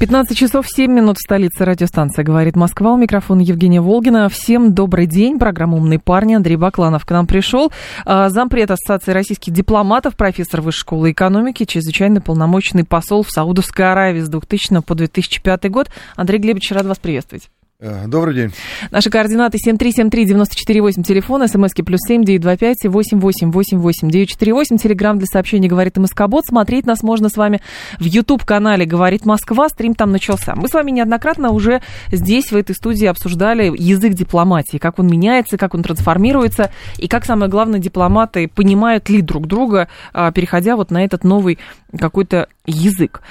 15 часов 7 минут в столице радиостанция «Говорит Москва». У микрофона Евгения Волгина. Всем добрый день. Программа «Умные парни». Андрей Бакланов к нам пришел. А, зампред Ассоциации российских дипломатов, профессор Высшей школы экономики, чрезвычайный полномочный посол в Саудовской Аравии с 2000 по 2005 год. Андрей Глебович, рад вас приветствовать. Э, добрый день. Наши координаты 7373948, телефон, смски плюс семь девять два пять восемь восемь восемь восемь девять четыре восемь, телеграмм для сообщений «Говорит МСК-бот». Смотреть нас можно с вами в YouTube-канале «Говорит Москва», стрим там начался. Мы с вами неоднократно уже здесь, в этой студии, обсуждали язык дипломатии, как он меняется, как он трансформируется, и как, самое главное, дипломаты понимают ли друг друга, а, переходя вот на этот новый какой-то язык.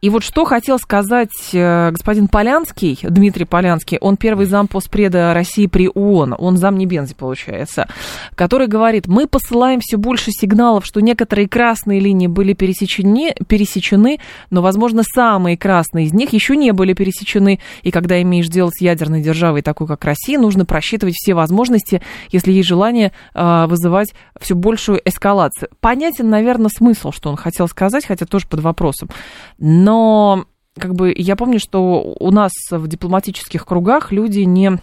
И вот что хотел сказать э, господин Полянский, Дмитрий Полянский, он первый зам постпреда России при ООН, он зам Небензи, получается, который говорит, мы посылаем все больше сигналов, что некоторые красные линии были пересечены, пересечены, но, возможно, самые красные из них еще не были пересечены, и когда имеешь дело с ядерной державой, такой как Россия, нужно просчитывать все возможности, если есть желание э, вызывать все большую эскалацию. Понятен, наверное, смысл, что он хотел сказать, хотя тоже под вопросом. Но как бы я помню, что у нас в дипломатических кругах люди не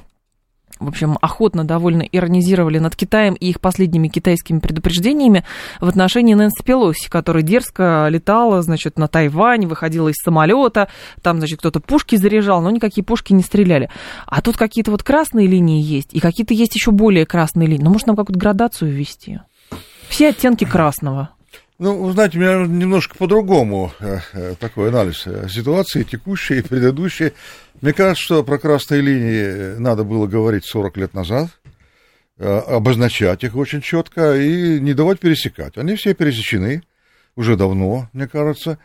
в общем, охотно довольно иронизировали над Китаем и их последними китайскими предупреждениями в отношении Нэнси Пелоси, которая дерзко летала, значит, на Тайвань, выходила из самолета, там, значит, кто-то пушки заряжал, но никакие пушки не стреляли. А тут какие-то вот красные линии есть, и какие-то есть еще более красные линии. Ну, может, нам какую-то градацию ввести? Все оттенки красного. Ну, вы знаете, у меня немножко по-другому э, э, такой анализ э, ситуации, текущей и предыдущей. Мне кажется, что про красные линии надо было говорить 40 лет назад, обозначать их очень четко и не давать пересекать. Они все пересечены уже давно, мне кажется.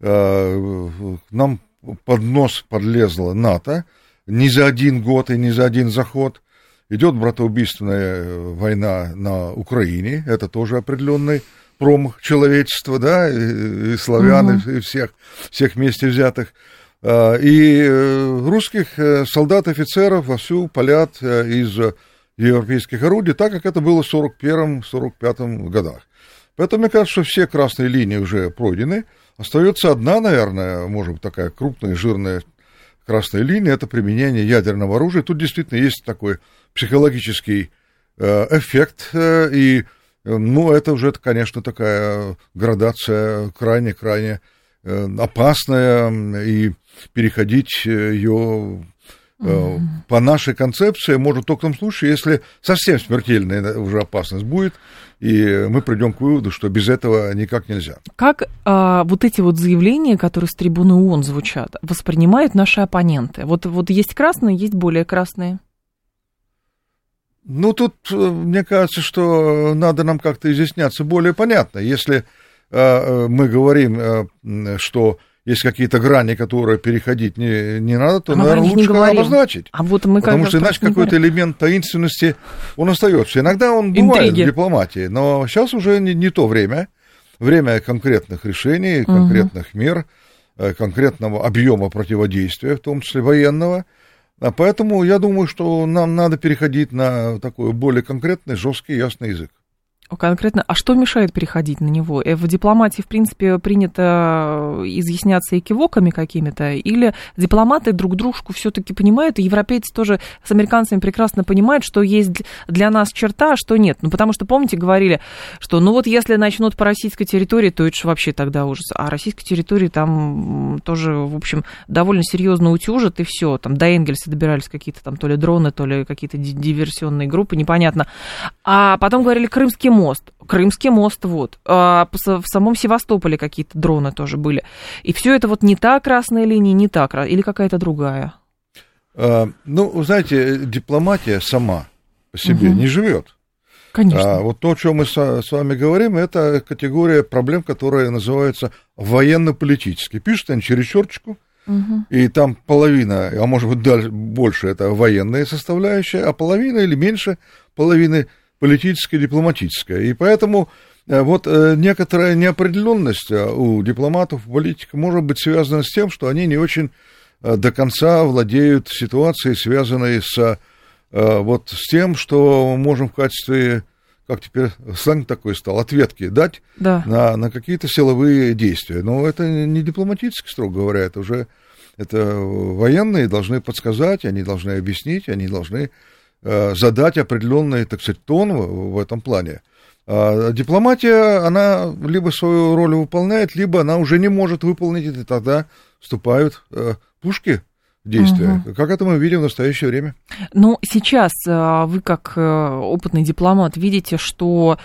Нам под нос подлезла НАТО не за один год и не за один заход. Идет братоубийственная война на Украине, это тоже определенный промах человечества, да, и, и славян, угу. и всех, всех вместе взятых. А, и э, русских э, солдат, офицеров вовсю палят э, из европейских орудий, так как это было в 41-45 годах. Поэтому мне кажется, что все красные линии уже пройдены. Остается одна, наверное, может быть, такая крупная, жирная красная линия, это применение ядерного оружия. Тут действительно есть такой психологический эффект, и ну, это уже, конечно, такая градация крайне-крайне э, опасная, и переходить ее mm-hmm. по нашей концепции может только в том случае, если совсем смертельная уже опасность будет, и мы придем к выводу, что без этого никак нельзя. Как а, вот эти вот заявления, которые с трибуны ООН звучат, воспринимают наши оппоненты? Вот, вот есть красные, есть более красные. Ну, тут, э, мне кажется, что надо нам как-то изъясняться более понятно. Если э, мы говорим, э, что есть какие-то грани, которые переходить не, не надо, то, а наверное, лучше не обозначить. А вот мы Потому что иначе какой-то элемент таинственности, он остается. Иногда он бывает Интриги. в дипломатии, но сейчас уже не, не то время. Время конкретных решений, конкретных угу. мер, конкретного объема противодействия, в том числе военного – а поэтому я думаю, что нам надо переходить на такой более конкретный, жесткий, ясный язык. Конкретно, а что мешает переходить на него? Э, в дипломатии, в принципе, принято э, изъясняться экивоками какими-то, или дипломаты друг дружку все-таки понимают, и европейцы тоже с американцами прекрасно понимают, что есть для нас черта, а что нет. Ну, потому что, помните, говорили, что ну вот если начнут по российской территории, то это же вообще тогда ужас. А российской территории там тоже, в общем, довольно серьезно утюжат, и все. Там до Энгельса добирались какие-то там то ли дроны, то ли какие-то диверсионные группы, непонятно. А потом говорили, Крымский мост. Крымский мост, вот. А в самом Севастополе какие-то дроны тоже были. И все это вот не та красная линия, не та, или какая-то другая? А, ну, знаете, дипломатия сама по себе угу. не живет. Конечно. А вот то, о чем мы с, с вами говорим, это категория проблем, которая называется военно-политические. Пишут они через черчику, угу. и там половина, а может быть дальше, больше, это военная составляющая, а половина или меньше половины политическая, дипломатическая. И поэтому э, вот э, некоторая неопределенность э, у дипломатов, политиков может быть связана с тем, что они не очень до конца владеют ситуацией, связанной с, вот, с тем, что мы можем в качестве как теперь сленг такой стал, ответки дать да. на, на какие-то силовые действия. Но это не дипломатически, строго говоря, это уже это военные должны подсказать, они должны объяснить, они должны задать определенный, так сказать, тон в, этом плане. А дипломатия, она либо свою роль выполняет, либо она уже не может выполнить, и тогда вступают э, пушки действия. Угу. Как это мы видим в настоящее время? Ну, сейчас э, вы, как э, опытный дипломат, видите, что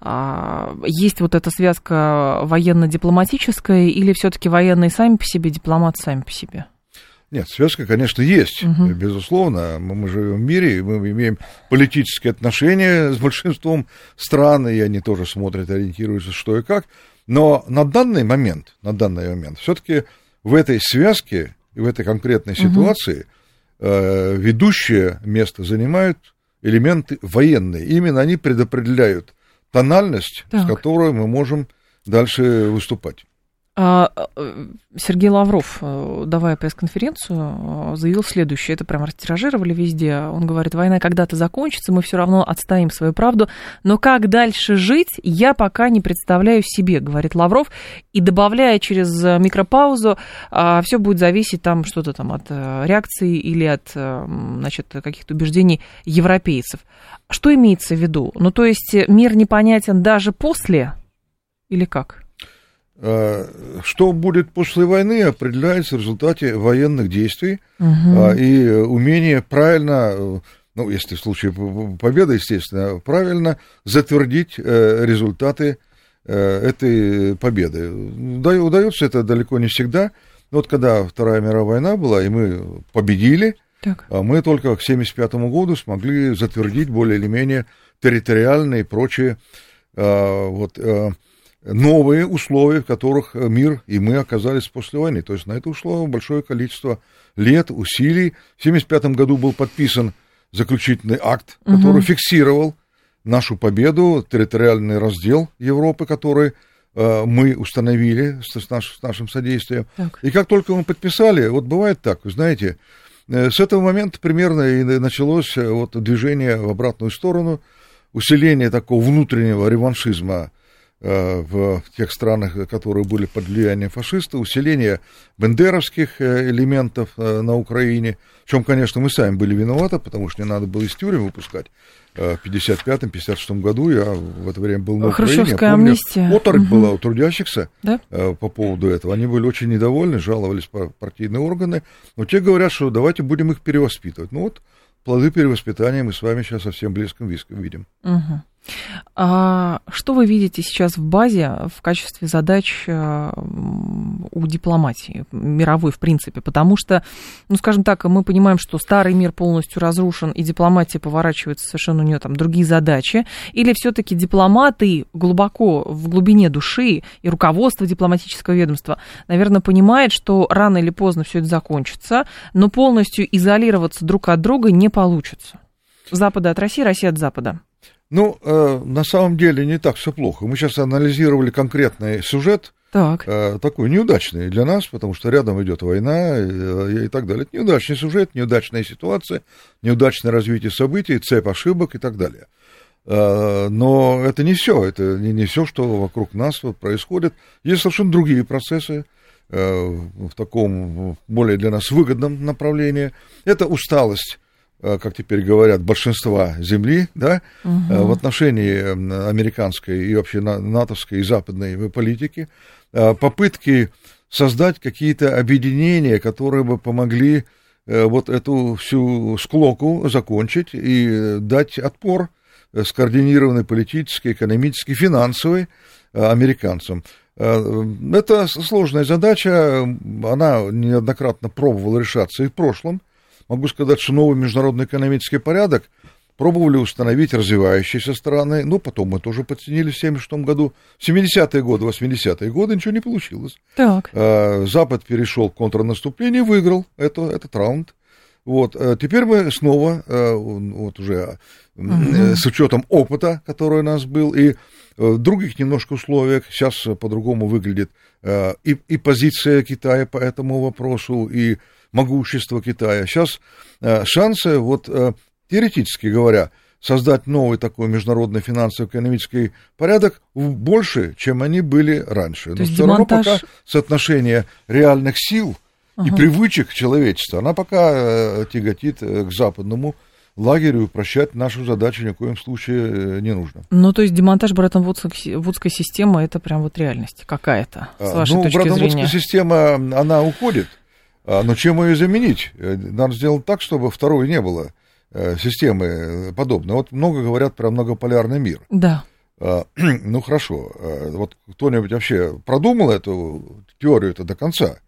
а, есть вот эта связка военно-дипломатическая, или все-таки военные сами по себе, дипломаты сами по себе? Нет, связка, конечно, есть, угу. безусловно. Мы, мы живем в мире, мы имеем политические отношения с большинством стран, и они тоже смотрят, ориентируются, что и как. Но на данный момент, на данный момент, все-таки в этой связке в этой конкретной ситуации угу. э, ведущее место занимают элементы военные. Именно они предопределяют тональность, так. с которой мы можем дальше выступать. А, э, Сергей Лавров, э, давая пресс-конференцию, э, заявил следующее. Это прям растиражировали везде. Он говорит, война когда-то закончится, мы все равно отстоим свою правду. Но как дальше жить, я пока не представляю себе, говорит Лавров. И добавляя через микропаузу, а, все будет зависеть там что-то там от реакции или от значит, каких-то убеждений европейцев. Что имеется в виду? Ну, то есть мир непонятен даже после или как? Э, что будет после войны, определяется в результате военных действий угу. и умение правильно, ну, если в случае победы, естественно, правильно затвердить э, результаты этой победы. Удается это далеко не всегда. Вот когда Вторая мировая война была, и мы победили, так. А мы только к 1975 году смогли затвердить более или менее территориальные и прочие вот, новые условия, в которых э, мир и мы оказались после войны. То есть на это ушло большое количество лет, усилий. В 1975 году был подписан заключительный акт, который угу. фиксировал нашу победу, территориальный раздел Европы, который э, мы установили с, с, наш, с нашим содействием. Так. И как только мы подписали, вот бывает так, вы знаете, э, с этого момента примерно и началось э, вот движение в обратную сторону, усиление такого внутреннего реваншизма в тех странах, которые были под влиянием фашистов, усиление бендеровских э, элементов э, на Украине, в чем, конечно, мы сами были виноваты, потому что не надо было из тюрем выпускать. В 55-56 году я в это время был на Украине. Я помню, амнистия. Оторопь угу. была у трудящихся да? по поводу этого. Они были очень недовольны, жаловались партийные органы. Но те говорят, что давайте будем их перевоспитывать. Ну вот, плоды перевоспитания мы с вами сейчас совсем близком видим. Угу. А что вы видите сейчас в базе в качестве задач э, у дипломатии мировой, в принципе? Потому что, ну, скажем так, мы понимаем, что старый мир полностью разрушен, и дипломатия поворачивается совершенно у нее там другие задачи. Или все-таки дипломаты глубоко в глубине души и руководство дипломатического ведомства, наверное, понимает, что рано или поздно все это закончится, но полностью изолироваться друг от друга не получится. Запада от России, Россия от Запада. Ну, э, на самом деле не так все плохо. Мы сейчас анализировали конкретный сюжет, так. э, такой неудачный для нас, потому что рядом идет война и, э, и так далее. Это неудачный сюжет, неудачная ситуация, неудачное развитие событий, цепь ошибок и так далее. Э, но это не все, это не, не все, что вокруг нас вот происходит. Есть совершенно другие процессы э, в таком более для нас выгодном направлении. Это усталость как теперь говорят, большинства Земли, да, угу. в отношении американской и вообще натовской и западной политики, э, попытки создать какие-то объединения, которые бы помогли вот эту всю склоку закончить и дать отпор скоординированной политической, экономической, финансовой американцам. Это сложная задача, она неоднократно пробовала решаться и в прошлом, могу сказать, что новый международный экономический порядок пробовали установить развивающиеся страны, ну, потом мы тоже подценили в 76 году. В 70-е годы, 80-е годы ничего не получилось. Так. А, Запад перешел к контрнаступлению и выиграл это, этот раунд. Вот, а теперь мы снова, а, вот уже угу. с учетом опыта, который у нас был, и в других немножко условиях, сейчас по-другому выглядит и, и позиция Китая по этому вопросу, и могущество Китая. Сейчас шансы, вот теоретически говоря, создать новый такой международный финансово-экономический порядок больше, чем они были раньше. То Но все демонтаж... равно пока соотношение реальных сил ага. и привычек человечества, она пока э, тяготит э, к западному лагерю, упрощать нашу задачу ни в коем случае э, не нужно. Ну, то есть демонтаж Бреттон-Вудской системы, это прям вот реальность какая-то, с а, вашей ну, точки Бреттон-Вудская система, она уходит, но чем ее заменить? Надо сделать так, чтобы второй не было Э, системы подобные. Вот много говорят про многополярный мир. Да. А, ну хорошо, а, вот кто-нибудь вообще продумал эту теорию это до конца?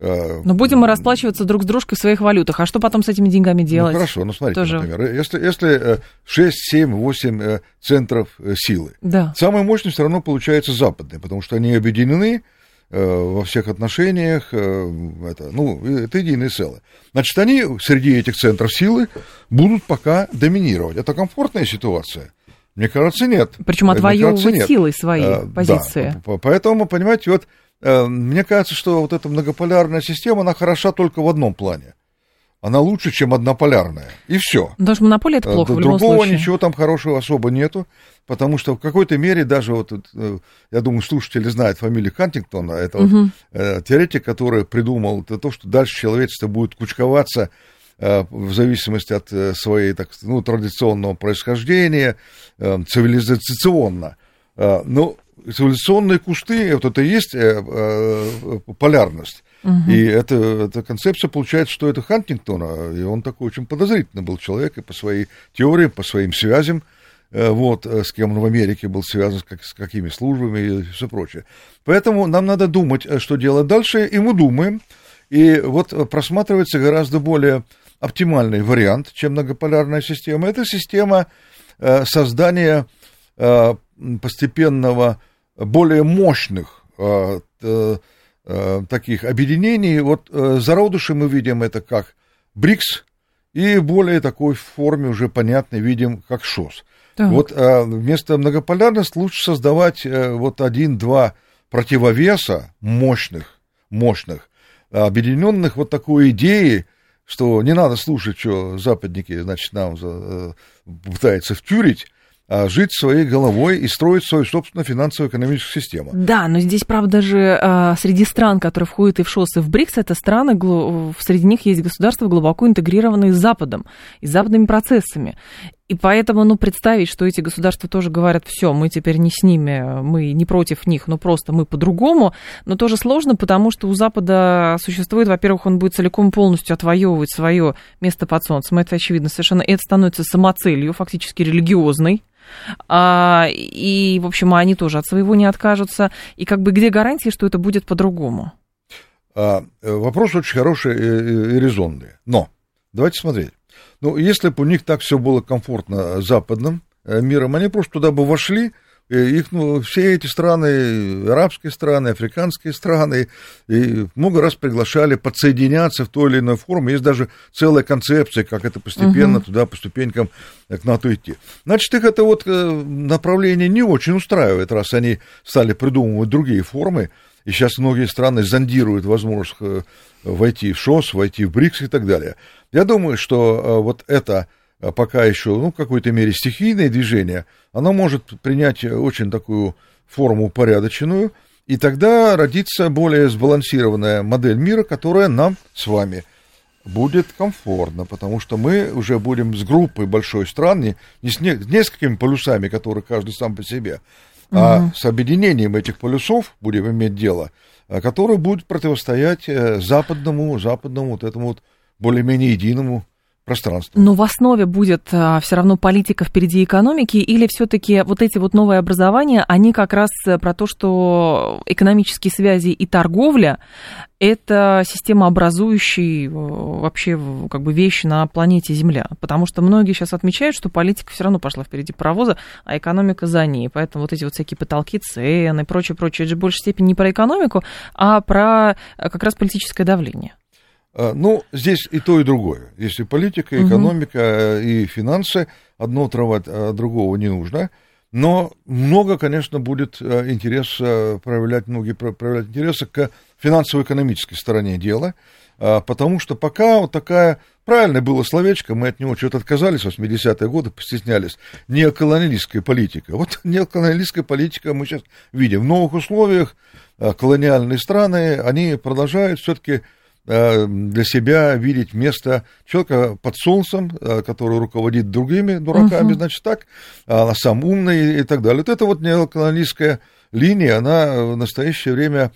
А, Но будем мы расплачиваться друг с дружкой в своих валютах. А что потом с этими деньгами ну, делать? Ну хорошо, ну смотрите, Тоже... например, если, если 6, 7, 8 центров э, силы, да. самый мощный все равно получается западный, потому что они объединены, Э, во всех отношениях, э, это, ну, это единое целое. Значит, они среди этих центров силы будут пока доминировать. Это комфортная ситуация? Мне кажется, нет. Причем отвоевывать силой свои а, позиции. Да, поэтому, понимаете, вот мне кажется, что вот эта многополярная система, она хороша только в одном плане она лучше, чем однополярная. И все. Потому что монополия это плохо. Другого в любом случае. ничего там хорошего особо нету, потому что в какой-то мере даже вот, э, я думаю, слушатели знают фамилию Хантингтона, это угу. вот, э, теоретик, который придумал то, что дальше человечество будет кучковаться э, в зависимости от своей так, ну, традиционного происхождения, цивилизационно. Но цивилизационные кусты, вот это и есть полярность. И эта, эта концепция получается, что это Хантингтона, и он такой очень подозрительный был человек и по своей теории, по своим связям, э, вот, э, с кем он в Америке был связан, как, с какими службами и все прочее. Поэтому нам надо думать, э, что делать дальше, и мы думаем. И вот просматривается гораздо более оптимальный вариант, чем многополярная система. Это система создания постепенного более мощных э, таких объединений. Вот э, зародыши мы видим это как БРИКС, и более такой форме уже понятной видим как ШОС. Так. Вот э, вместо многополярности лучше создавать э, вот один-два противовеса мощных, мощных, объединенных вот такой идеей, что не надо слушать, что западники, значит, нам э, пытаются втюрить, жить своей головой и строить свою собственную финансово-экономическую систему. Да, но здесь, правда же, а, среди стран, которые входят и в ШОС, и в БРИКС, это страны, среди них есть государства, глубоко интегрированные с Западом и с западными процессами. И поэтому, ну, представить, что эти государства тоже говорят, все, мы теперь не с ними, мы не против них, но просто мы по-другому, но тоже сложно, потому что у Запада существует, во-первых, он будет целиком полностью отвоевывать свое место под солнцем, это очевидно совершенно, это становится самоцелью, фактически религиозной, а, и, в общем, они тоже от своего не откажутся. И как бы где гарантии, что это будет по-другому? А, э, вопрос очень хороший и, и резонный. Но давайте смотреть. Ну, если бы у них так все было комфортно западным э, миром, они просто туда бы вошли, их, ну, все эти страны, арабские страны, африканские страны, и много раз приглашали подсоединяться в той или иной форме. Есть даже целая концепция, как это постепенно угу. туда по ступенькам к НАТО идти. Значит, их это вот э, направление не очень устраивает, раз они стали придумывать другие формы. И сейчас многие страны зондируют возможность э, войти в ШОС, войти в БРИКС и так далее. Я думаю, что э, вот это а пока еще, ну, в какой-то мере стихийное движение, оно может принять очень такую форму упорядоченную, и тогда родится более сбалансированная модель мира, которая нам с вами будет комфортно, потому что мы уже будем с группой большой стран, не, с несколькими полюсами, которые каждый сам по себе, угу. а с объединением этих полюсов будем иметь дело, а, которое будет противостоять э, западному, западному вот этому вот более-менее единому пространство. Но в основе будет а, все равно политика впереди экономики, или все-таки вот эти вот новые образования, они как раз про то, что экономические связи и торговля это системообразующий вообще как бы вещь на планете Земля. Потому что многие сейчас отмечают, что политика все равно пошла впереди паровоза, а экономика за ней. Поэтому вот эти вот всякие потолки цены и прочее, прочее, это же в большей степени не про экономику, а про как раз политическое давление. А, ну, здесь и то, и другое. Если политика, экономика угу. и финансы, одно отрывать от а другого не нужно. Но много, конечно, будет интереса проявлять, многие проявлять интереса к финансово-экономической стороне дела, потому что пока вот такая, правильное было словечко, мы от него что-то отказались в 80-е годы, постеснялись, неоколониалистская политика. Вот неоколониалистская политика мы сейчас видим. В новых условиях колониальные страны, они продолжают все-таки Э, для себя видеть место человека под солнцем, э, который руководит другими дураками, uh-huh. значит так, а сам умный и так далее. Вот эта вот неоколониальская линия, она в настоящее время,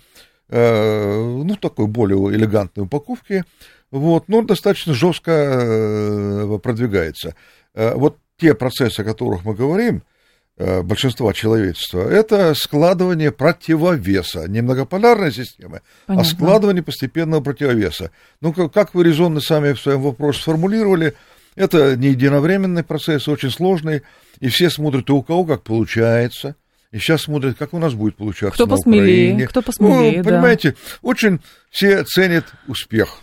э, ну, такой более элегантной упаковки, вот, но достаточно жестко продвигается. Вот те процессы, о которых мы говорим, Э, большинства человечества, это складывание противовеса, не многополярной системы, а Понятно. а складывание постепенного противовеса. Ну, как, вы резонно сами в своем вопросе сформулировали, это не единовременный процесс, очень сложный, и все смотрят, у кого как получается, и сейчас смотрят, как у нас будет получаться кто на посмелее, Украине. Кто посмелее, ну, понимаете, очень все ценят успех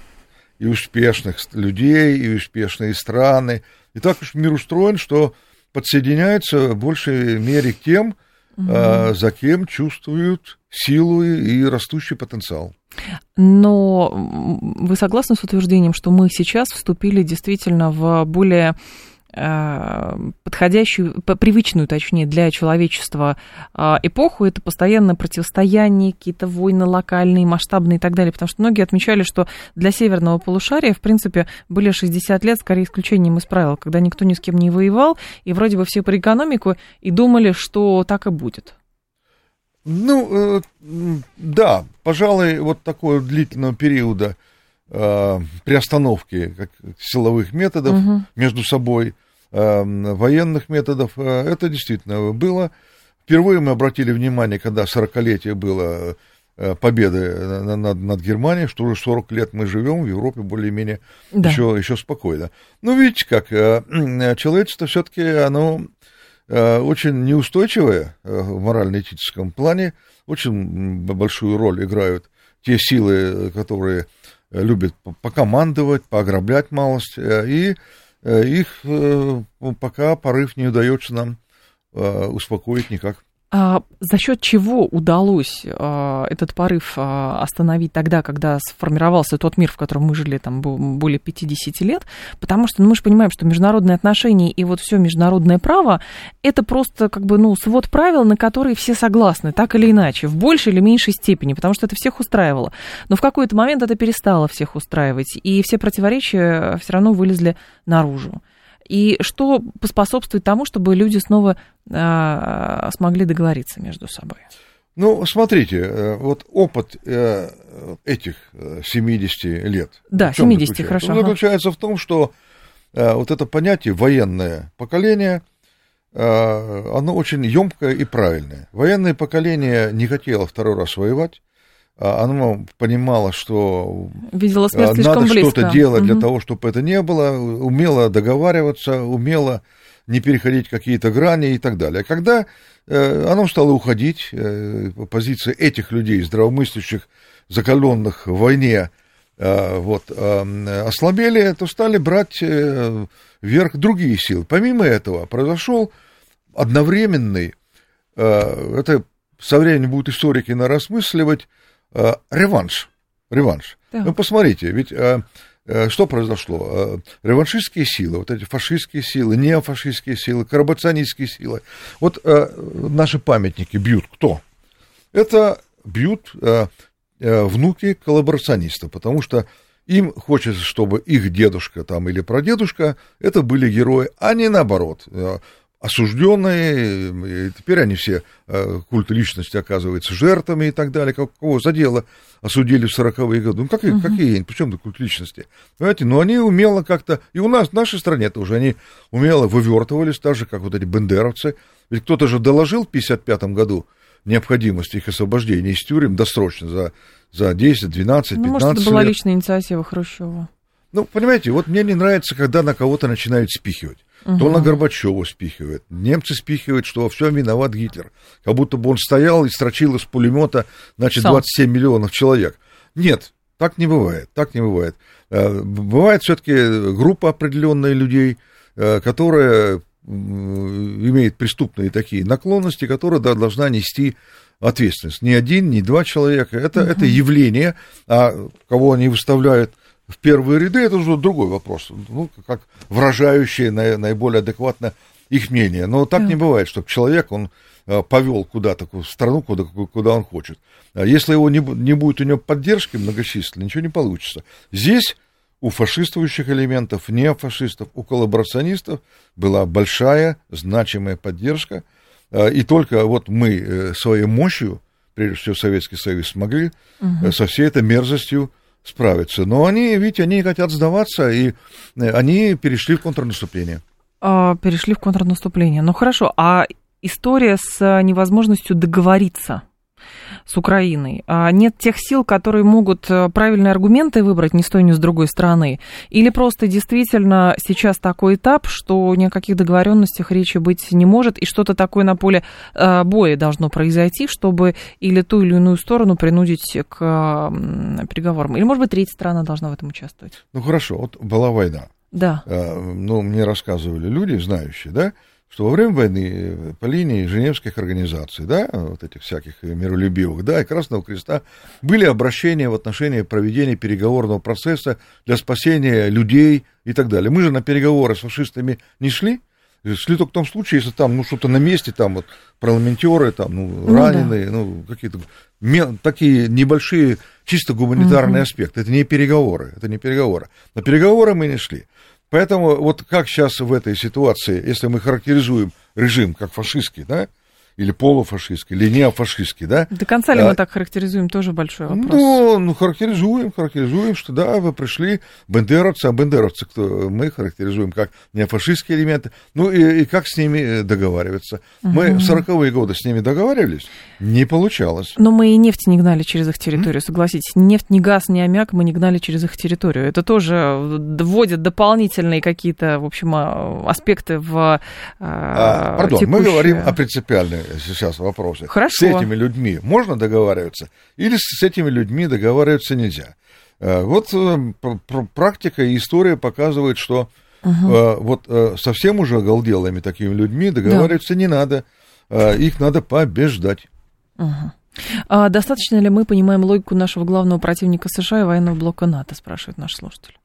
и успешных людей, и успешные страны. И так уж мир устроен, что подсоединяются в большей мере к тем, угу. а, за кем чувствуют силу и растущий потенциал. Но вы согласны с утверждением, что мы сейчас вступили действительно в более подходящую, привычную, точнее, для человечества э, эпоху, это постоянное противостояние, какие-то войны локальные, масштабные и так далее, потому что многие отмечали, что для северного полушария, в принципе, были 60 лет, скорее исключением из правил, когда никто ни с кем не воевал, и вроде бы все про экономику, и думали, что так и будет. Ну, э, да, пожалуй, вот такого длительного периода приостановки как, силовых методов угу. между собой – военных методов. Э, это действительно было. Впервые мы обратили внимание, когда 40-летие было э, победы над, над Германией, что уже 40 лет мы живем в Европе более-менее да. еще, еще спокойно. Ну, видите как, э, человечество все-таки, оно очень неустойчивое в морально-этическом плане, очень большую роль играют те силы, которые любят покомандовать, поограблять малость, и Э, их э, пока порыв не удается нам э, успокоить никак. А за счет чего удалось а, этот порыв а, остановить тогда, когда сформировался тот мир, в котором мы жили там более 50 лет? Потому что ну, мы же понимаем, что международные отношения и вот все международное право это просто как бы ну свод правил, на которые все согласны, так или иначе, в большей или меньшей степени, потому что это всех устраивало. Но в какой-то момент это перестало всех устраивать, и все противоречия все равно вылезли наружу и что поспособствует тому, чтобы люди снова а, смогли договориться между собой? Ну, смотрите, э, вот опыт э, этих 70 э, лет. Да, 70, хорошо. Он заключается в том, что вот это понятие военное поколение, оно очень емкое и правильное. Военное поколение не хотело второй раз воевать, она понимала, что Видела смерть надо что-то делать угу. для того, чтобы это не было, умела договариваться, умела не переходить какие-то грани и так далее. Когда э, оно стало уходить, э, позиции этих людей, здравомыслящих, закаленных в войне, э, вот, э, ослабели, то стали брать э, вверх другие силы. Помимо этого произошел одновременный, э, это со временем будут историки нарассмысливать, Э, реванш. Реванш. Да. Ну, посмотрите, ведь э, э, что произошло? Реваншистские силы, вот эти фашистские силы, неофашистские силы, карабационистские силы. Вот наши памятники бьют кто? Это бьют внуки коллаборационистов, потому что им хочется, чтобы их дедушка там или прадедушка это были герои, а не наоборот. Осужденные, и теперь они все, э, культ личности оказывается жертвами и так далее. Кого за дело осудили в 40-е годы? Ну, какие, uh-huh. какие причем тут культ личности? Понимаете, но они умело как-то, и у нас, в нашей стране тоже, они умело вывертывались, так же, как вот эти бендеровцы. Ведь кто-то же доложил в 55 году необходимость их освобождения из тюрем досрочно за, за 10, 12, 15 ну, может, это была лет. личная инициатива Хрущева. Ну, понимаете, вот мне не нравится, когда на кого-то начинают спихивать. Угу. То на Горбачева спихивает. Немцы спихивают, что во всем виноват Гитлер. Как будто бы он стоял и строчил из пулемета, значит, Сам. 27 миллионов человек. Нет, так не бывает. Так не бывает. Э, бывает все-таки группа определенных людей, э, которая имеет преступные такие наклонности, которая должна нести ответственность. Ни один, ни два человека. Это, угу. это явление, а кого они выставляют в первые ряды, это уже другой вопрос. Ну, как выражающие наиболее адекватно их мнение. Но так не бывает, чтобы человек, он э, повел куда-то, в страну, куда, куда он хочет. А если его не, не будет у него поддержки многочисленной, ничего не получится. Здесь у фашистующих элементов, неофашистов, у коллаборационистов была большая, значимая поддержка. А, и только вот мы э, своей мощью, прежде всего Советский Союз, смогли угу. со всей этой мерзостью справиться. Но они, видите, они хотят сдаваться, и э, они перешли в контрнаступление. А, перешли в контрнаступление. Ну хорошо, а история с невозможностью договориться с Украиной. А нет тех сил, которые могут э, правильные аргументы выбрать ни с той, ни с другой стороны? Или просто действительно сейчас такой этап, что ни о каких договоренностях речи быть не может, и что-то такое на поле э, боя должно произойти, чтобы или ту или иную сторону принудить к переговорам? Или, может быть, третья страна должна в этом участвовать? Ну хорошо, вот была война. Да. Э, ну, мне рассказывали люди, знающие, да, что во время войны э, по линии женевских организаций, да, вот этих всяких миролюбивых, да, и Красного Креста были обращения в отношении проведения переговорного процесса для спасения людей и так далее. Мы же на переговоры с фашистами не шли, шли только в том случае, если там, ну, что-то на месте, там вот парламентеры, там, ну, ну раненые, да. ну, какие-то такие небольшие чисто гуманитарные угу. аспекты. Это не переговоры, это не переговоры. На переговоры мы не шли. Поэтому вот как сейчас в этой ситуации, если мы характеризуем режим как фашистский, да, или полуфашистский, или неофашистский, да? До конца ли а, мы так характеризуем, тоже большой вопрос. Ну, ну, характеризуем, характеризуем, что да, вы пришли, бендеровцы, а бендеровцы, кто мы характеризуем как неофашистские элементы, ну и, и как с ними э, договариваться. Угу. Мы в 40-е годы с ними договаривались, не получалось. Но мы и нефть не гнали через их территорию, mm? согласитесь. Ни нефть, ни газ, ни аммиак мы не гнали через их территорию. Это тоже вводит дополнительные какие-то, в общем, а, аспекты в а, а, Пардон, текущее... мы говорим о принципиальной сейчас вопросе. Хорошо. С этими людьми можно договариваться или с этими людьми договариваться нельзя? Э, вот э, практика и история показывают, что угу. вот совсем уже оголделыми такими людьми договариваться да. не надо, их надо побеждать. Угу. А достаточно ли мы понимаем логику нашего главного противника США и военного блока НАТО, спрашивает наш слушатель.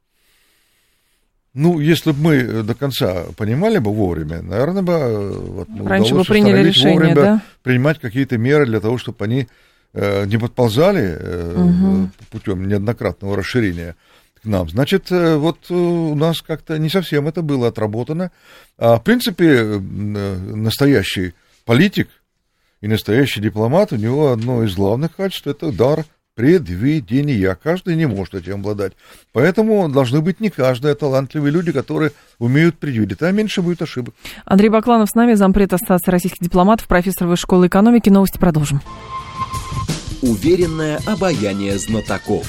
Ну, если бы мы э, до конца понимали бы вовремя, наверное, бы э, вот, Раньше бы приняли решение, вовремя да? принимать какие-то меры для того, чтобы они э, не подползали э, угу. путем неоднократного расширения к нам. Значит, вот у нас как-то не совсем это было отработано. А, в принципе, настоящий политик и настоящий дипломат, у него одно из главных качеств – это дар предвидения. Каждый не может этим обладать. Поэтому должны быть не каждые, а талантливые люди, которые умеют предвидеть, а меньше будет ошибок. Андрей Бакланов с нами, зампред Ассоциации российских дипломатов, профессор Высшей школы экономики. Новости продолжим. Уверенное обаяние знатоков.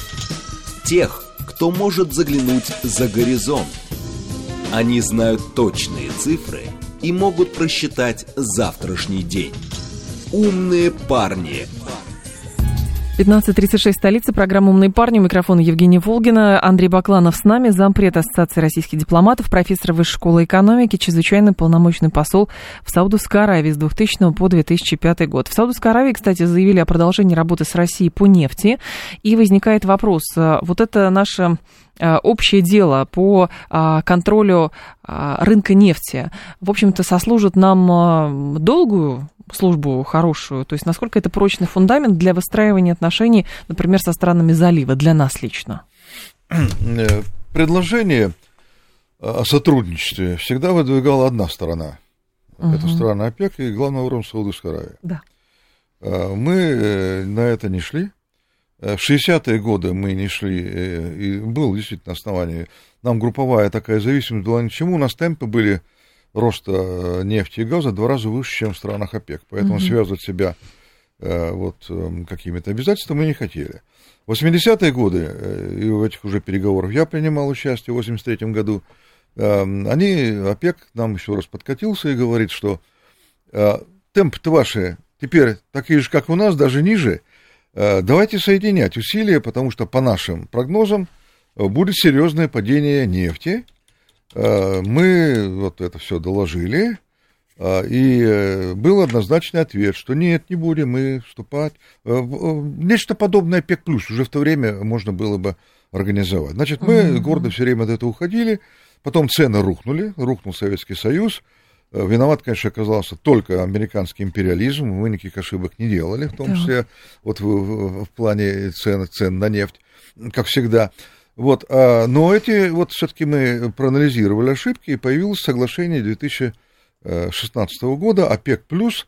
Тех, кто может заглянуть за горизонт. Они знают точные цифры и могут просчитать завтрашний день. Умные парни – 15.36, столица, программа «Умные парни», у микрофона Евгения Волгина, Андрей Бакланов с нами, зампред Ассоциации российских дипломатов, профессор Высшей школы экономики, чрезвычайный полномочный посол в Саудовской Аравии с 2000 по 2005 год. В Саудовской Аравии, кстати, заявили о продолжении работы с Россией по нефти, и возникает вопрос, э, вот это наше э, общее дело по э, контролю рынка нефти, в общем-то, сослужит нам долгую службу хорошую? То есть насколько это прочный фундамент для выстраивания отношений, например, со странами залива, для нас лично? Предложение о сотрудничестве всегда выдвигала одна сторона. Угу. Это страны ОПЕК и главным образом Саудовская Аравия. Да. А, мы э, на это не шли. Э, в 60-е годы мы не шли, э, и был действительно основание. Нам групповая такая зависимость была ни к чему. У нас темпы были роста нефти и газа в два раза выше, чем в странах ОПЕК. Поэтому угу. связывать себя вот эм, какими-то обязательствами мы не хотели. В 80-е годы, и в этих уже переговорах я принимал участие в 83 году, эм, они, ОПЕК нам еще раз подкатился и говорит, что темпы-то ваши теперь такие же, как у нас, даже ниже, э, давайте соединять усилия, потому что по нашим прогнозам э, будет серьезное падение нефти. Э, мы вот это все доложили, и был однозначный ответ, что нет, не будем мы вступать. Нечто подобное ОПЕК+, плюс уже в то время можно было бы организовать. Значит, мы mm-hmm. гордо все время от этого уходили, потом цены рухнули, рухнул Советский Союз, Э, виноват, конечно, оказался только американский империализм. Мы никаких ошибок не делали, в том да. числе вот в, в, в плане цен, цен на нефть, как всегда. Вот, а, но эти, вот все-таки мы проанализировали ошибки, и появилось соглашение 2016 года, ОПЕК+, плюс.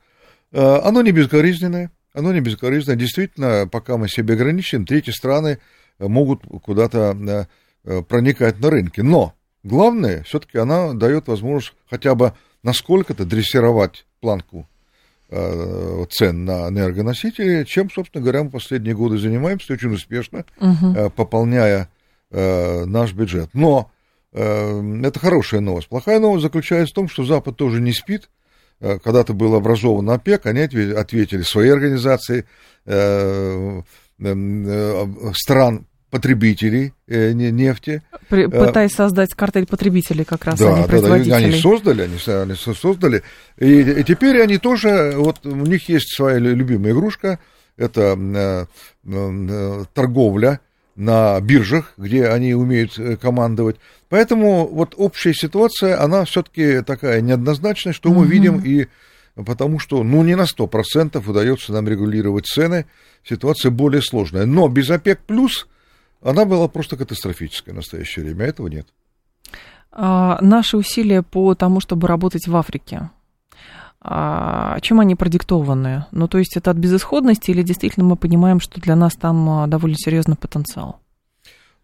Э, оно не безгоризненное, оно не безгоризненное. Действительно, пока мы себе ограничим, третьи страны могут куда-то э, проникать на рынке. Но главное, все-таки она дает возможность хотя бы насколько-то дрессировать планку э, цен на энергоносители, чем, собственно говоря, мы последние годы занимаемся очень успешно, угу. э, пополняя э, наш бюджет. Но э, это хорошая новость. Плохая новость заключается в том, что Запад тоже не спит. Э, когда-то был образован ОПЕК, они ответили своей организации э, э, э стран потребителей э, нефти. Пытаясь создать картель потребителей как раз, да, а не да, да, они создали, они, они создали. И, и теперь они тоже, вот у них есть своя любимая игрушка, это э, э, торговля на биржах, где они умеют э, командовать. Поэтому вот общая ситуация, она все-таки такая неоднозначная, что мы видим и потому что, ну, не на 100% удается нам регулировать цены, ситуация более сложная. Но без ОПЕК+, плюс она была просто катастрофическая в настоящее время, а этого нет. А, наши усилия по тому, чтобы работать в Африке, а, чем они продиктованы? Ну, то есть это от безысходности или действительно мы понимаем, что для нас там а, довольно серьезный потенциал?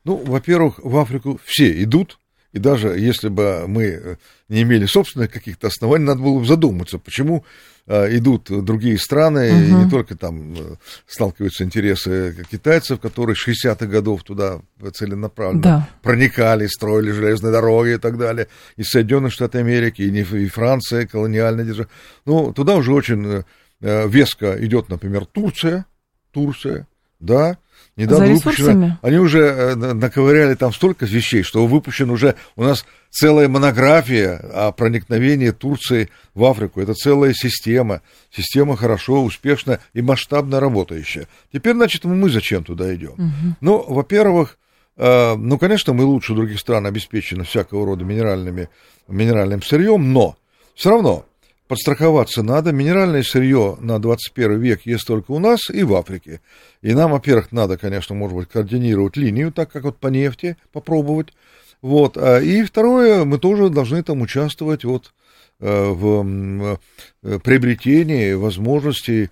Ну, во-первых, в Африку все идут, и даже если бы мы э, не имели собственных каких-то оснований, надо было бы задуматься, почему идут другие страны, угу. и не только там э, сталкиваются интересы китайцев, которые 60-х годов туда целенаправленно да. проникали, строили железные дороги и так далее, и Соединенные Штаты Америки, и, и Франция, колониальная держава. Ну, туда уже очень веско идет, например, Турция, Турция, да, Недавно За выпущено, они уже э, наковыряли там столько вещей, что выпущен уже у нас целая монография о проникновении Турции в Африку. Это целая система, система хорошо, успешно и масштабно работающая. Теперь, значит, мы зачем туда идем? Угу. Ну, во-первых, э, ну, конечно, мы лучше других стран обеспечены всякого рода минеральными, минеральным сырьем, но все равно подстраховаться надо. Минеральное сырье на 21 век есть только у нас и в Африке. И нам, во-первых, надо, конечно, может быть, координировать линию, так как вот по нефти попробовать. Вот. А, и второе, мы тоже должны там участвовать вот э, в э, приобретении возможностей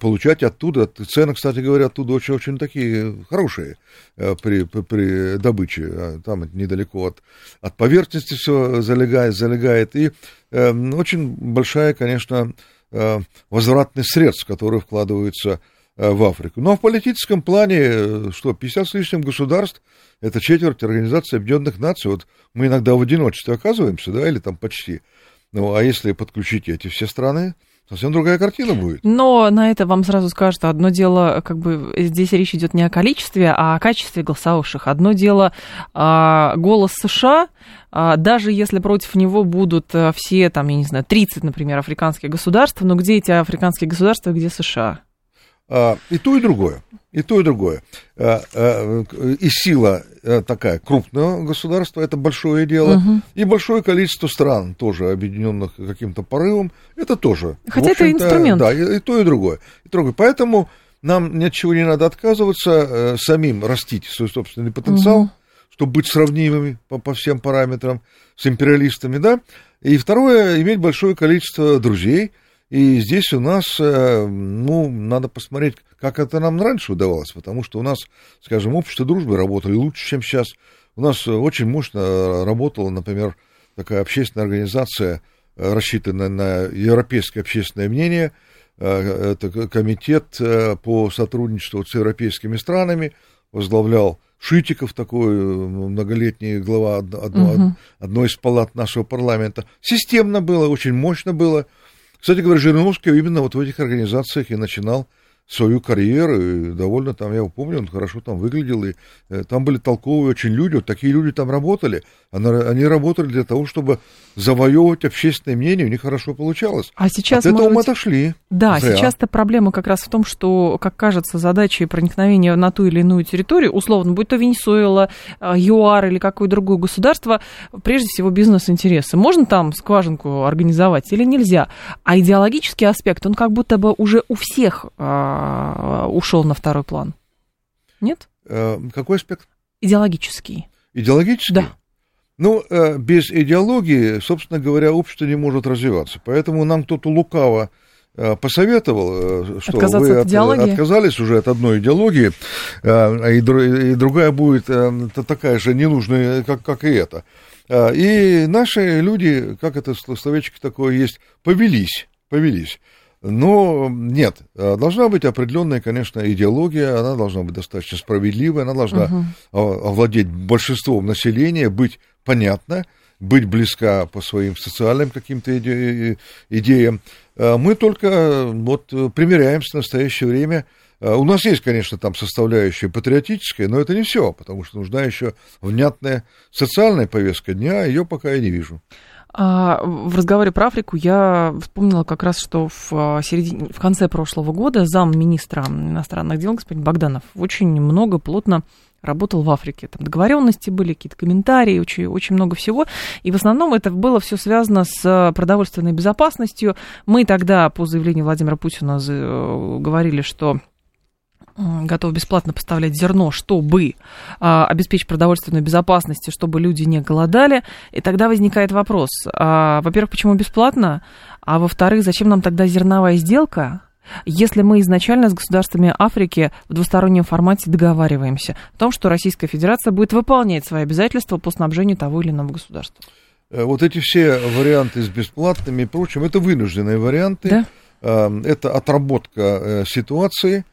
получать оттуда, цены, кстати говоря, оттуда очень-очень такие хорошие э, при, при, при добыче, а там недалеко от, от поверхности все залегает, залегает, и э, очень большая, конечно, э, возвратность средств, которые вкладываются э, в Африку. Но в политическом плане, э, что, 50 с лишним государств, это четверть Организации Объединенных Наций, вот мы иногда в одиночестве оказываемся, да, или там почти, ну, а если подключить эти все страны, совсем другая картина будет. Но на это вам сразу скажут, одно дело, как бы здесь речь идет не о количестве, а о качестве голосовавших. Одно дело а, голос США, а, даже если против него будут а, все, там, я не знаю, 30, например, африканских государств, но где эти африканские государства, где США? А, и то, и другое. И то, и другое. А, а, и сила э, такая крупного государства, это большое дело. Угу. И большое количество стран, тоже объединенных каким-то порывом, это тоже. Хотя это инструмент. Да, и, и то, и другое. И другое. Поэтому нам ни от чего не надо отказываться, э, самим растить свой собственный потенциал, угу. чтобы быть сравнимыми по, по всем параметрам с империалистами, да. И второе, иметь большое количество друзей. И здесь у нас, э, ну, надо посмотреть, как это нам раньше удавалось, потому что у нас, скажем, общество дружбы работали лучше, чем сейчас. У нас очень мощно работала, например, такая общественная организация, э, рассчитанная на европейское общественное мнение. Э, это комитет по сотрудничеству с европейскими странами, возглавлял Шитиков, такой многолетний глава одно, угу. одной из палат нашего парламента. Системно было, очень мощно было. Кстати говоря, Жириновский именно вот в этих организациях и начинал свою карьеру, и довольно там, я помню, он хорошо там выглядел, и э, там были толковые очень люди, вот такие люди там работали, они, они работали для того, чтобы завоевывать общественное мнение, у них хорошо получалось. А сейчас, От этого быть... мы отошли. Да, сейчас-то проблема как раз в том, что, как кажется, задача проникновения на ту или иную территорию, условно, будь то Венесуэла, э, ЮАР или какое-то другое государство, прежде всего бизнес-интересы. Можно там скважинку организовать или нельзя? А идеологический аспект, он как будто бы уже у всех а, ушел на второй план. Нет? Э, какой аспект? Идеологический. Идеологический? Да. Ну, э, без идеологии, собственно говоря, общество не может развиваться. Поэтому нам кто-то лукаво э, посоветовал, что Отказаться вы от идеологии? отказались уже от одной идеологии, и другая будет такая же ненужная, как, как и эта. И наши люди, как это словечко такое есть, повелись, повелись. Но нет, должна быть определенная, конечно, идеология, она должна быть достаточно справедливая, она должна угу. овладеть большинством населения, быть понятна, быть близка по своим социальным каким-то иде- идеям. Мы только вот примеряемся в настоящее время. У нас есть, конечно, там составляющая патриотическая, но это не все, потому что нужна еще внятная социальная повестка дня, ее пока я не вижу. А, в разговоре про Африку я вспомнила как раз, что в, а, середине, в конце прошлого года замминистра иностранных дел господин Богданов очень много, плотно работал в Африке. Там договоренности были, какие-то комментарии, очень, очень много всего. И в основном это было все связано с продовольственной безопасностью. Мы тогда, по заявлению Владимира Путина, э, говорили, что готов бесплатно поставлять зерно, чтобы а, обеспечить продовольственную безопасность, чтобы люди не голодали. И тогда возникает вопрос, а, во-первых, почему бесплатно, а во-вторых, зачем нам тогда зерновая сделка, если мы изначально с государствами Африки в двустороннем формате договариваемся о том, что Российская Федерация будет выполнять свои обязательства по снабжению того или иного государства. Э, вот эти все варианты с бесплатными и прочим, это вынужденные варианты, да? Э, это отработка э, ситуации,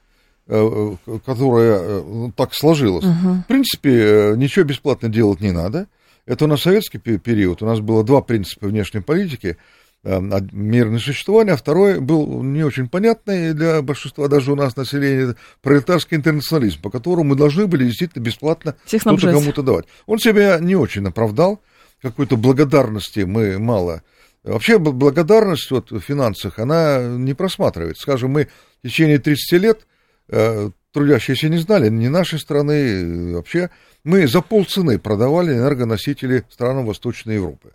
которая э, так сложилась. Угу. В принципе, ничего бесплатно делать не надо. Это у нас советский период. У нас было два принципа внешней политики. Мирное существование, а второй был не очень понятный для большинства даже у нас населения, пролетарский интернационализм, по которому мы должны были действительно бесплатно что-то кому-то давать. Он себя не очень оправдал, какой-то благодарности мы мало. Вообще благодарность вот, в финансах, она не просматривается. Скажем, мы в течение 30 лет Э, трудящиеся не знали, ни нашей страны, э, вообще, мы за полцены продавали энергоносители странам Восточной Европы.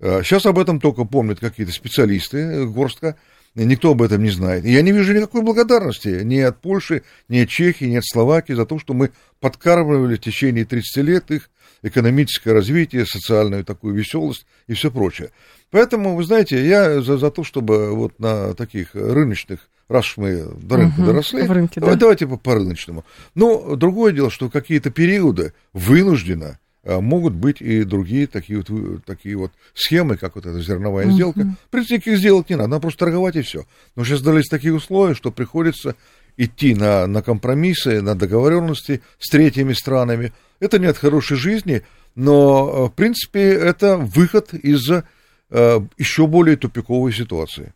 Сейчас э, об этом только помнят какие-то специалисты, горстка, никто об этом не знает. И я не вижу никакой благодарности ни от Польши, ни от Чехии, ни от Словакии за то, что мы подкармливали в течение 30 лет их экономическое развитие, социальную такую веселость и все прочее. Поэтому, вы знаете, я за, за то, чтобы вот на таких рыночных раз уж мы до рынка угу, доросли, рынке, давай, да. давайте по, по рыночному. Но другое дело, что какие-то периоды вынужденно а, могут быть и другие такие вот, такие вот схемы, как вот эта зерновая uh сделка. В принципе, их сделать не надо, надо просто торговать и все. Но сейчас дались такие условия, что приходится идти на, на компромиссы, на договоренности с третьими странами. Это не от хорошей жизни, но, а, в принципе, это выход из э, еще более тупиковой ситуации.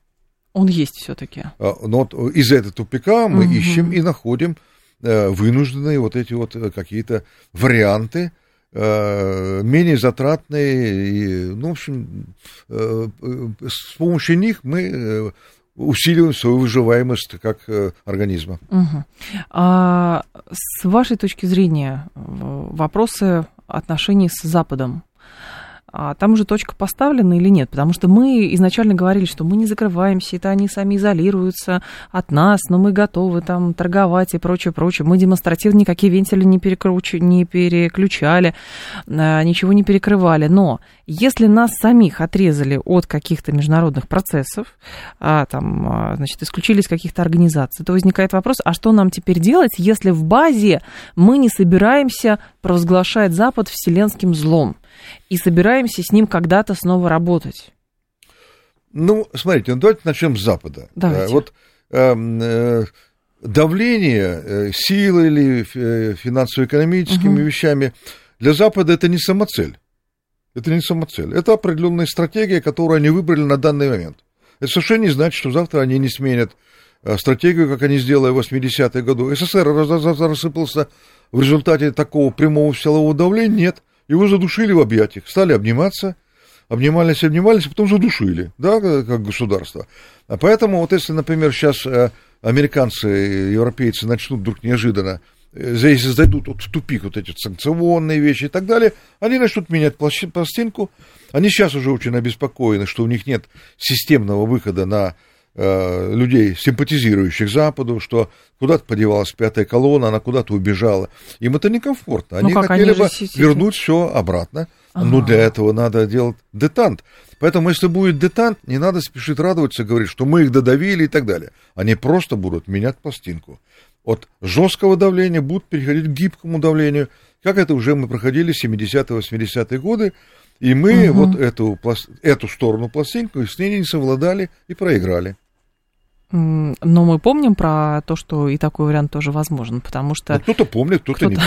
Он есть все-таки. А, но вот из этого тупика мы угу. ищем и находим э, вынужденные вот эти вот э, какие-то варианты, э, менее затратные. И, ну, в общем, с помощью них мы усиливаем свою выживаемость как организма. Угу. А с вашей точки зрения, вопросы отношений с Западом а там уже точка поставлена или нет? Потому что мы изначально говорили, что мы не закрываемся, это они сами изолируются от нас, но мы готовы там торговать и прочее, прочее. Мы демонстративно никакие вентили не, перекруч... не переключали, а, ничего не перекрывали. Но если нас самих отрезали от каких-то международных процессов, а, там, а, значит, исключили из каких-то организаций, то возникает вопрос, а что нам теперь делать, если в базе мы не собираемся провозглашать Запад вселенским злом и собираемся с ним когда-то снова работать? Ну, смотрите, ну, давайте начнем с Запада. Давайте. Вот э, э, давление э, силы или э, финансово-экономическими угу. вещами для Запада это не самоцель. Это не самоцель. Это определенная стратегия, которую они выбрали на данный момент. Это совершенно не значит, что завтра они не сменят э, стратегию, как они сделали в 80-е годы. СССР рассыпался в результате такого прямого силового давления? Нет. Его задушили в объятиях, стали обниматься, обнимались, обнимались, а потом задушили, да, как государство. А поэтому вот если, например, сейчас э, американцы, европейцы начнут вдруг неожиданно если зайдут вот в тупик вот эти санкционные вещи и так далее, они начнут менять пластинку. Они сейчас уже очень обеспокоены, что у них нет системного выхода на э, людей, симпатизирующих Западу, что куда-то подевалась пятая колонна, она куда-то убежала. Им это некомфортно. Они ну, хотели бы вернуть все обратно. Ага. Но для этого надо делать детант. Поэтому, если будет детант, не надо спешить радоваться, говорить, что мы их додавили и так далее. Они просто будут менять пластинку от жесткого давления будут переходить к гибкому давлению, как это уже мы проходили в 70-80-е годы, и мы угу. вот эту, эту сторону пластинку с ней не совладали и проиграли. Но мы помним про то, что и такой вариант тоже возможен, потому что... Ну, кто-то помнит, кто-то, кто-то... не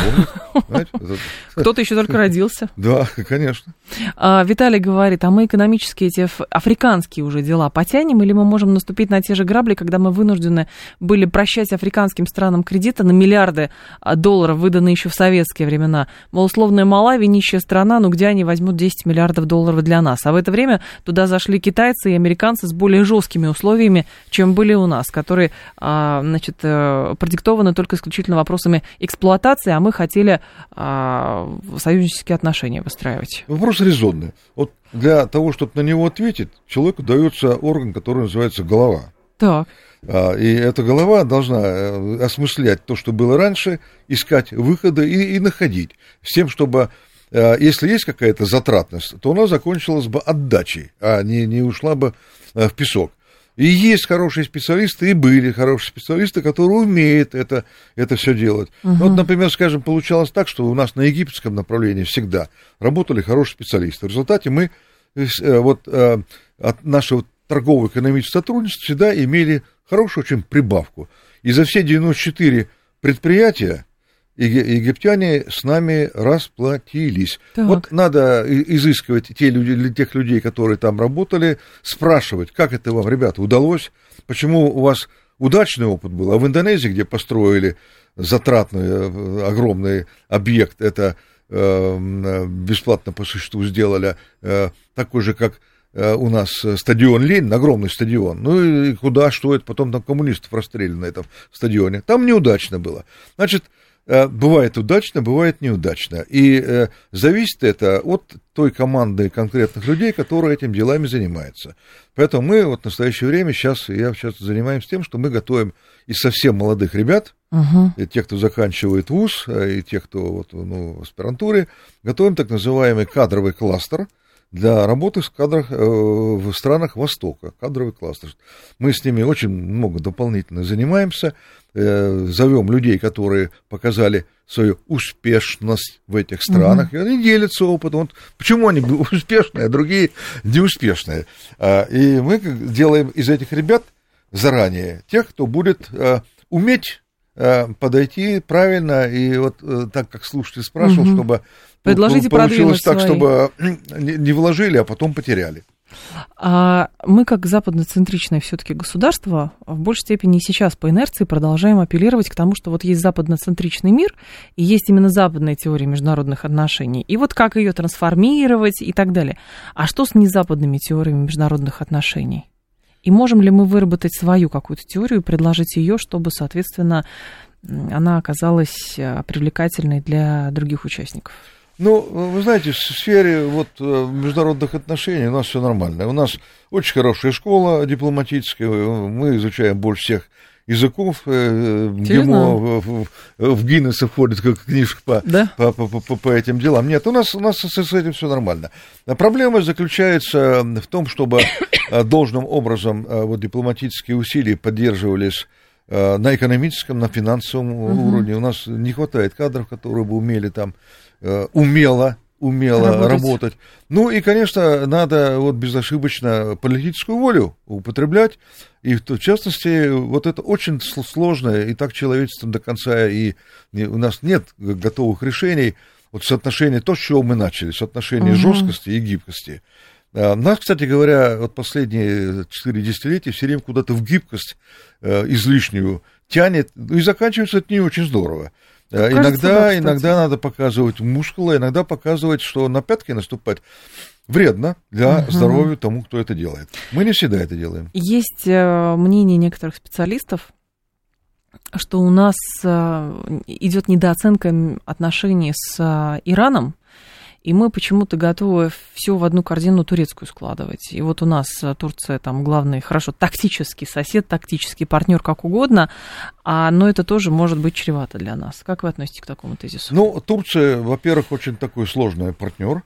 помнит. Кто-то еще только родился. Да, конечно. А, Виталий говорит, а мы экономические эти африканские уже дела потянем, или мы можем наступить на те же грабли, когда мы вынуждены были прощать африканским странам кредиты на миллиарды а, долларов, выданные еще в советские времена. Мол, условная Малави, нищая страна, ну где они возьмут 10 миллиардов долларов для нас? А в это время туда зашли китайцы и американцы с более жесткими условиями, чем были у нас, которые, а, значит, э, продиктованы только исключительно вопросами эксплуатации, а мы хотели а, союзнические отношения выстраивать. Вопрос резонный. Вот для того, чтобы на него ответить, человеку дается орган, который называется голова. Так. А, и эта голова должна э, осмыслять то, что было раньше, искать выходы и, и находить. С тем, чтобы э, если есть какая-то затратность, то она закончилась бы отдачей, а не, не ушла бы в песок. И есть хорошие специалисты, и были хорошие специалисты, которые умеют это, это все делать. Угу. Вот, например, скажем, получалось так, что у нас на египетском направлении всегда работали хорошие специалисты. В результате мы э, вот, э, от нашего торгово-экономического сотрудничества всегда имели хорошую очень прибавку. И за все 94 предприятия египтяне с нами расплатились. Так. Вот надо изыскивать те люди, тех людей, которые там работали, спрашивать, как это вам, ребята, удалось, почему у вас удачный опыт был, а в Индонезии, где построили затратный э, огромный объект, это э, бесплатно по существу сделали, э, такой же, как э, у нас стадион Ленин, огромный стадион. Ну и куда, что это, потом там коммунистов расстреляли на этом стадионе. Там неудачно было. Значит, бывает удачно, бывает неудачно. И э, зависит это от той команды конкретных людей, которые этим делами занимаются. Поэтому мы вот в настоящее время сейчас, я сейчас занимаемся тем, что мы готовим из совсем молодых ребят, uh-huh. и тех, кто заканчивает вуз, э, и тех, кто вот, ну, в аспирантуре, готовим так называемый кадровый кластер – для работы в кадрах э, в странах Востока, кадровый кластер. Мы с ними очень много дополнительно занимаемся, э, зовем людей, которые показали свою успешность в этих странах, угу. и они делятся опытом. Вот почему они успешные, а другие неуспешные. А, и мы делаем из этих ребят заранее тех, кто будет э, уметь подойти правильно, и вот так, как слушатель спрашивал, угу. чтобы Предложите Получилось так, свои. чтобы не вложили, а потом потеряли. А мы, как западноцентричное все-таки государство, в большей степени сейчас по инерции продолжаем апеллировать к тому, что вот есть западноцентричный мир, и есть именно западная теория международных отношений, и вот как ее трансформировать и так далее. А что с незападными теориями международных отношений? И можем ли мы выработать свою какую-то теорию и предложить ее, чтобы, соответственно, она оказалась а, привлекательной для других участников? Ну, вы знаете, в сфере вот, международных отношений у нас все нормально. У нас очень хорошая школа дипломатическая, мы изучаем больше всех языков. ГИМО в, в, в Гиннесса входит как книжка по, да? по, по, по, по этим делам. Нет, у нас, у нас с, с этим все нормально. Проблема заключается в том, чтобы должным образом вот, дипломатические усилия поддерживались на экономическом, на финансовом угу. уровне. У нас не хватает кадров, которые бы умели там умело умело работать. работать. Ну и, конечно, надо вот безошибочно политическую волю употреблять. И в частности, вот это очень сложное, и так человечеством до конца, и у нас нет готовых решений. Вот соотношение, то, с чего мы начали, соотношение угу. жесткости и гибкости. А, нас, кстати говоря, вот последние четыре десятилетия все время куда-то в гибкость э, излишнюю тянет, ну и заканчивается это не очень здорово. Э, Кажется, иногда, да, иногда надо показывать мускулы, иногда показывать, что на пятки наступать вредно для угу. здоровья тому, кто это делает. Мы не всегда это делаем. Есть э, мнение некоторых специалистов, что у нас э, идет недооценка отношений с Ираном, и мы почему-то готовы все в одну корзину турецкую складывать. И вот у нас э, Турция там главный, хорошо, тактический сосед, тактический партнер, как угодно, а, но это тоже может быть чревато для нас. Как вы относитесь к такому тезису? Ну, Турция, во-первых, очень такой сложный партнер, э,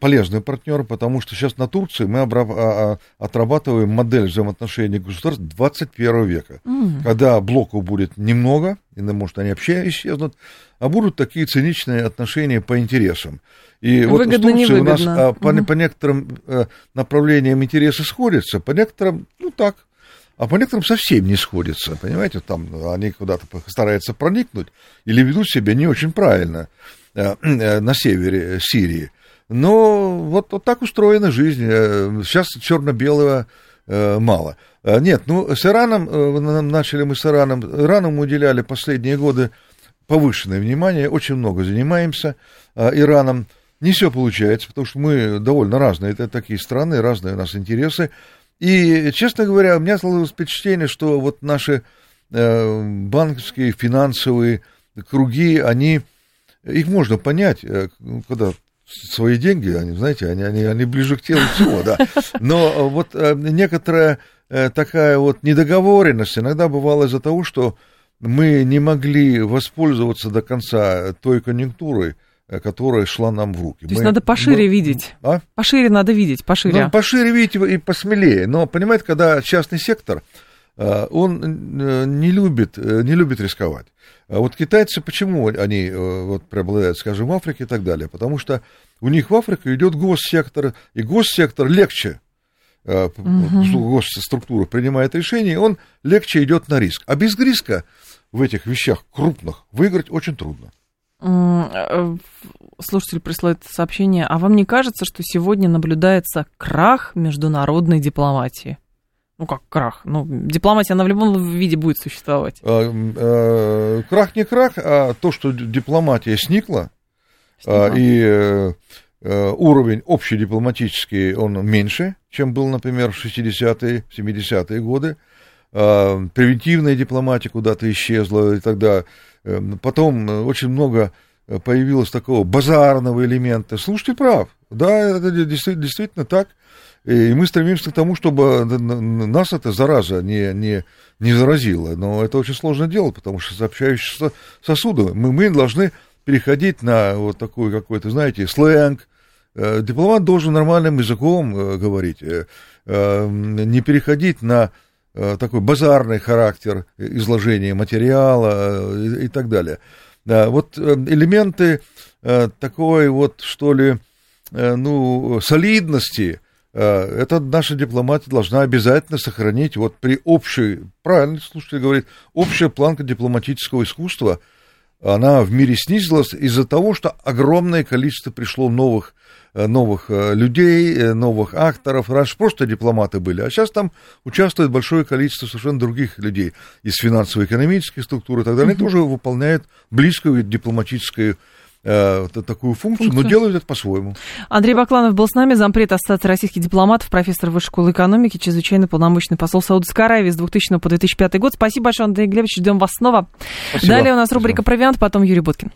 полезный партнер, потому что сейчас на Турции мы а, а, отрабатываем модель взаимоотношений государств 21 века, mm. когда блоков будет немного, и, может, они вообще исчезнут, а будут такие циничные отношения по интересам. И выгодно, вот в Турции у нас а, по, по некоторым а, направлениям интересы сходятся, по некоторым, ну так, а по некоторым совсем не сходятся, понимаете, там они куда-то стараются проникнуть или ведут себя не очень правильно на севере Сирии. Но вот, вот так устроена жизнь. Сейчас черно-белого мало. Нет, ну, с Ираном, начали мы с Ираном, Ирану мы уделяли последние годы повышенное внимание, очень много занимаемся Ираном. Не все получается, потому что мы довольно разные, это такие страны, разные у нас интересы. И, честно говоря, у меня сложилось впечатление, что вот наши э, банковские, финансовые круги, они, их можно понять, э, когда свои деньги, они, знаете, они, они, они ближе к телу всего, да. Но вот э, некоторая э, такая вот недоговоренность иногда бывала из-за того, что мы не могли воспользоваться до конца той конъюнктурой, э, которая шла нам в руки. То есть мы, надо пошире мы, видеть. А? Пошире надо видеть, пошире. Ну, пошире видеть и посмелее. Но, понимаете, когда частный сектор, э, он э, не любит, не любит рисковать. А вот китайцы, почему они вот, преобладают, скажем, в Африке и так далее? Потому что у них в Африке идет госсектор, и госсектор легче угу. госструктура принимает решение, он легче идет на риск. А без риска в этих вещах крупных выиграть очень трудно. Э, слушатель присылает сообщение. А вам не кажется, что сегодня наблюдается крах международной дипломатии? Ну как крах? Ну, дипломатия, она в любом виде будет существовать. А, а, крах не крах, а то, что дипломатия сникла, сникла. и э, уровень общий дипломатический, он меньше, чем был, например, в 60-е, 70-е годы. Превентивная дипломатия куда-то исчезла, и тогда потом э, очень много э, появилось такого базарного элемента. Слушайте, прав, да, это действительно так. И мы стремимся к тому, чтобы нас эта зараза не, не, не заразила. Но это очень сложно делать, потому что сообщающиеся сосуды. Мы, мы должны переходить на вот такой какой-то, знаете, сленг. Э, дипломат должен нормальным языком говорить, не переходить на Э, такой базарный характер изложения материала э, и, так далее. Да, вот э, элементы такой вот, что ли, ну, солидности, это наша дипломатия должна обязательно сохранить вот при общей, правильно слушатель говорит, общая планка дипломатического искусства, она в мире снизилась из-за того, что огромное количество пришло новых Э, новых э, людей, э, новых акторов. Раньше просто дипломаты были, а сейчас там участвует большое количество совершенно других людей из финансово-экономических структур и так далее. Они тоже выполняют близкую дипломатическую такую функцию, функцию, но делают это по-своему. Андрей Бакланов был с нами, зампред Ассоциации российских дипломатов, профессор Высшей школы экономики, чрезвычайно полномочный посол Саудовской Аравии с 2000 по 2005 год. Спасибо большое, Андрей Глебович, ждем вас снова. Спасибо. Далее у нас рубрика «Провиант», потом Юрий Буткин.